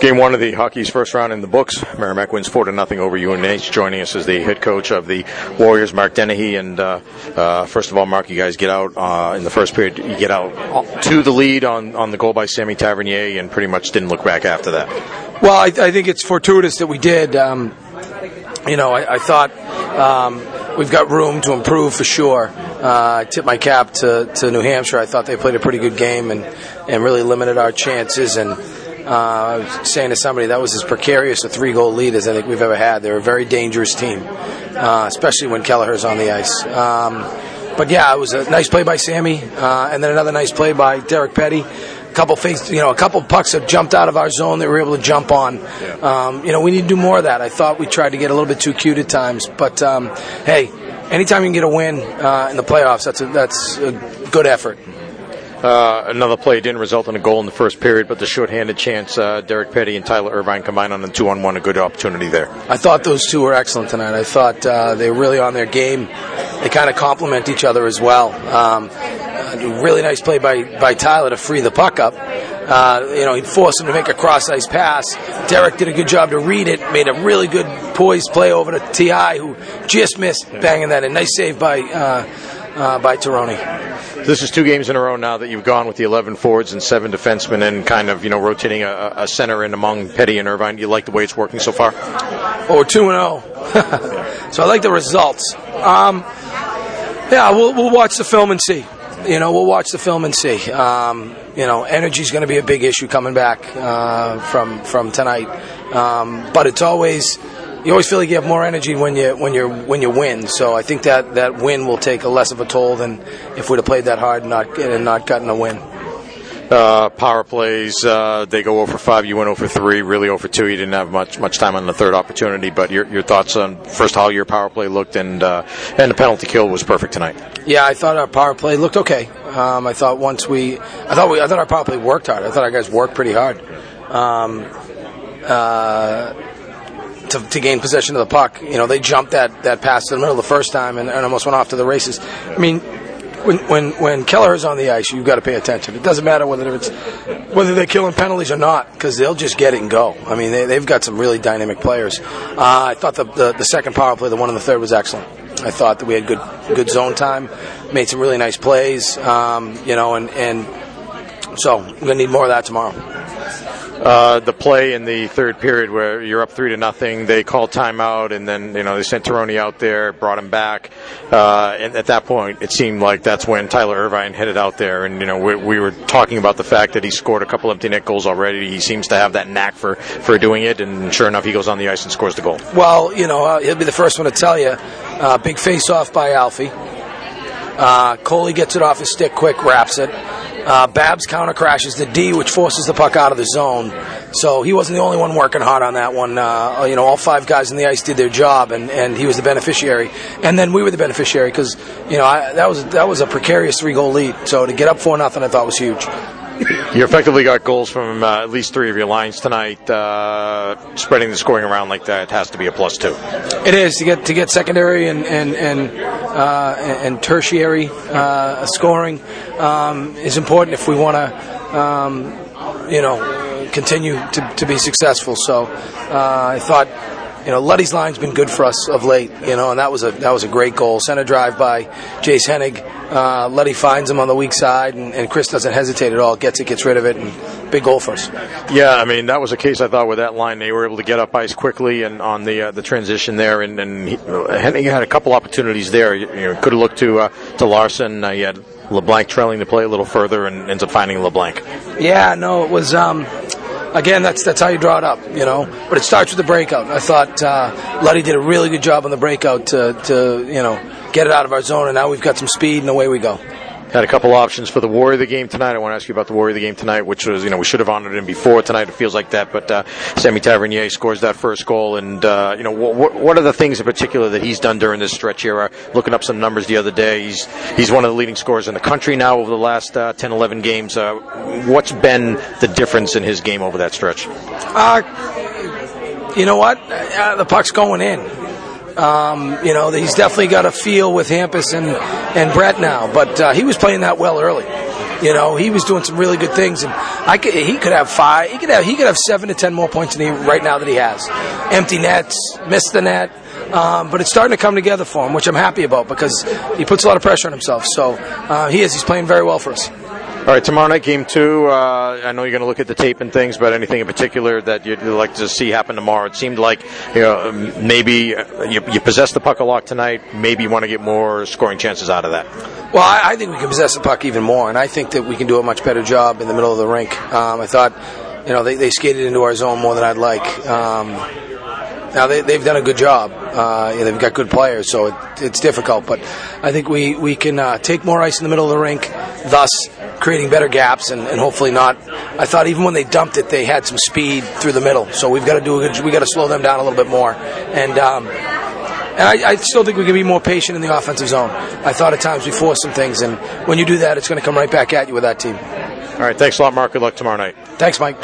Game one of the hockey's first round in the books. Merrimack wins four to nothing over UNH. Joining us is the head coach of the Warriors, Mark Dennehy. And uh, uh, first of all, Mark, you guys get out uh, in the first period. You get out to the lead on, on the goal by Sammy Tavernier, and pretty much didn't look back after that. Well, I, I think it's fortuitous that we did. Um, you know, I, I thought um, we've got room to improve for sure. Uh, I tip my cap to, to New Hampshire. I thought they played a pretty good game and, and really limited our chances. And uh, I was saying to somebody that was as precarious a three goal lead as I think we've ever had. They're a very dangerous team, uh, especially when Kelleher's on the ice. Um, but yeah, it was a nice play by Sammy, uh, and then another nice play by Derek Petti. A couple fakes, you know, a couple pucks have jumped out of our zone that we were able to jump on. Yeah. Um, you know, we need to do more of that. I thought we tried to get a little bit too cute at times, but um, hey, anytime you can get a win uh, in the playoffs, that's a, that's a good effort. Uh, another play didn't result in a goal in the first period, but the shorthanded chance, uh, Derek Petti and Tyler Irvine combined on a two on one, a good opportunity there. I thought those two were excellent tonight. I thought uh, they were really on their game. They kind of complement each other as well. Um, really nice play by, by Tyler to free the puck up. Uh, you know, he forced him to make a cross ice pass. Derek did a good job to read it, made a really good poised play over to Ti, who just missed banging that in. Nice save by uh, by Tirone. This is two games in a row now that you've gone with the 11 forwards and seven defensemen and kind of, you know, rotating a, a center in among Petti and Irvine. Do you like the way it's working so far? Oh, we're 2 and 0. so I like the results. Um, yeah, we'll, we'll watch the film and see. You know, we'll watch the film and see. Um, you know, energy is going to be a big issue coming back uh, from from tonight. Um, but it's always you always feel like you have more energy when you when you when you win. So I think that that win will take a less of a toll than if we'd have played that hard and not and not gotten a win. Uh, power plays, uh, they go over five. You went over three, really over two. You didn't have much much time on the third opportunity. But your, your thoughts on first how your power play looked and uh, and the penalty kill was perfect tonight. Yeah, I thought our power play looked okay. Um, I thought once we, I thought we, I thought our power play worked hard. I thought our guys worked pretty hard. Um, uh, to, to, gain possession of the puck. You know, they jumped that, that pass to the middle the first time and, and almost went off to the races. I mean, when when when Kelleher's on the ice, you've got to pay attention. It doesn't matter whether it's whether they're killing penalties or not, because they'll just get it and go. I mean, they, have got some really dynamic players. Uh, I thought the, the, the second power play, the one in the third, was excellent. I thought that we had good good zone time, made some really nice plays. Um, you know, and and so we're gonna need more of that tomorrow uh, the play in the third period where you're up three to nothing. They called timeout, and then you know they sent Tirone out there, brought him back. Uh, and at that point, it seemed like that's when Tyler Irvine headed out there, and you know we, we, were talking about the fact that he scored a couple empty net goals already. He seems to have that knack for for doing it, and sure enough, he goes on the ice and scores the goal. Well, you know uh, he'll be the first one to tell you. Uh, big face off by Alfie. Uh, Coley gets it off his stick quick, wraps it. Uh, Babs counter crashes the D, which forces the puck out of the zone. So he wasn't the only one working hard on that one. Uh, you know, all five guys in the ice did their job, and, and he was the beneficiary. And then we were the beneficiary because you know I, that was that was a precarious three goal lead. So to get up four nothing, I thought was huge. You effectively got goals from uh, at least three of your lines tonight. Uh, spreading the scoring around like that has to be a two. It is to get to get secondary and and and, uh, and tertiary uh, scoring um, is important if we want to, um, you know, continue to, to be successful. So uh, I thought you know, Luddy's line's been good for us of late, you know, and that was a that was a great goal. Center drive by Jace Hennig. Uh, Luddy finds him on the weak side, and, and, Chris doesn't hesitate at all. Gets it, gets rid of it, and big goal for us. Yeah, I mean that was a case I thought with that line. They were able to get up ice quickly and on the uh, the transition there, and, and he, Hennig had a couple opportunities there. You, you know, could have looked to uh, to Larson. Uh, he had LeBlanc trailing to play a little further, and ends up finding LeBlanc. Yeah, no, it was. Um, again, that's that's how you draw it up, you know. But it starts with the breakout. I thought uh, Luddy did a really good job on the breakout to, to you know get it out of our zone, and now we've got some speed, and away we go had a couple options for the Warrior of the game tonight. I want to ask you about the Warrior of the game tonight, which was, you know, we should have honored him before tonight. It feels like that, but uh, Sammy Tavernier scores that first goal. And, uh, you know, what, what are the things in particular that he's done during this stretch here? Uh, looking up some numbers the other day, he's he's one of the leading scorers in the country now over the last uh, 10, 11 games. Uh, what's been the difference in his game over that stretch? Uh, you know what? Uh, the puck's going in. Um, you know, he's definitely got a feel with Hampus and, and Brett now, but uh, he was playing that well early. You know, he was doing some really good things, and I could, he could have five. He could have he could have seven to ten more points than he right now that he has. Empty nets, missed the net. Um, but it's starting to come together for him, which I'm happy about because he puts a lot of pressure on himself. So uh, he is. He's playing very well for us. All right, tomorrow night, game two. Uh, I know you're going to look at the tape and things, but anything in particular that you'd like to see happen tomorrow? It seemed like you know maybe uh, you, you possess the puck a lot tonight. Maybe you want to get more scoring chances out of that. Well, I, I, think we can possess the puck even more, and I think that we can do a much better job in the middle of the rink. Um, I thought, you know, they, they skated into our zone more than I'd like. Um, now they, have done a good job. Uh, they've got good players, so it, it's difficult. But I think we we can uh, take more ice in the middle of the rink, thus creating better gaps and, and, hopefully not. I thought even when they dumped it, they had some speed through the middle. So we've got to do a good. We got to slow them down a little bit more. And um, and I, I, still think we can be more patient in the offensive zone. I thought at times we forced some things, and when you do that, it's going to come right back at you with that team. All right, thanks a lot, Mark. Good luck tomorrow night. Thanks, Mike.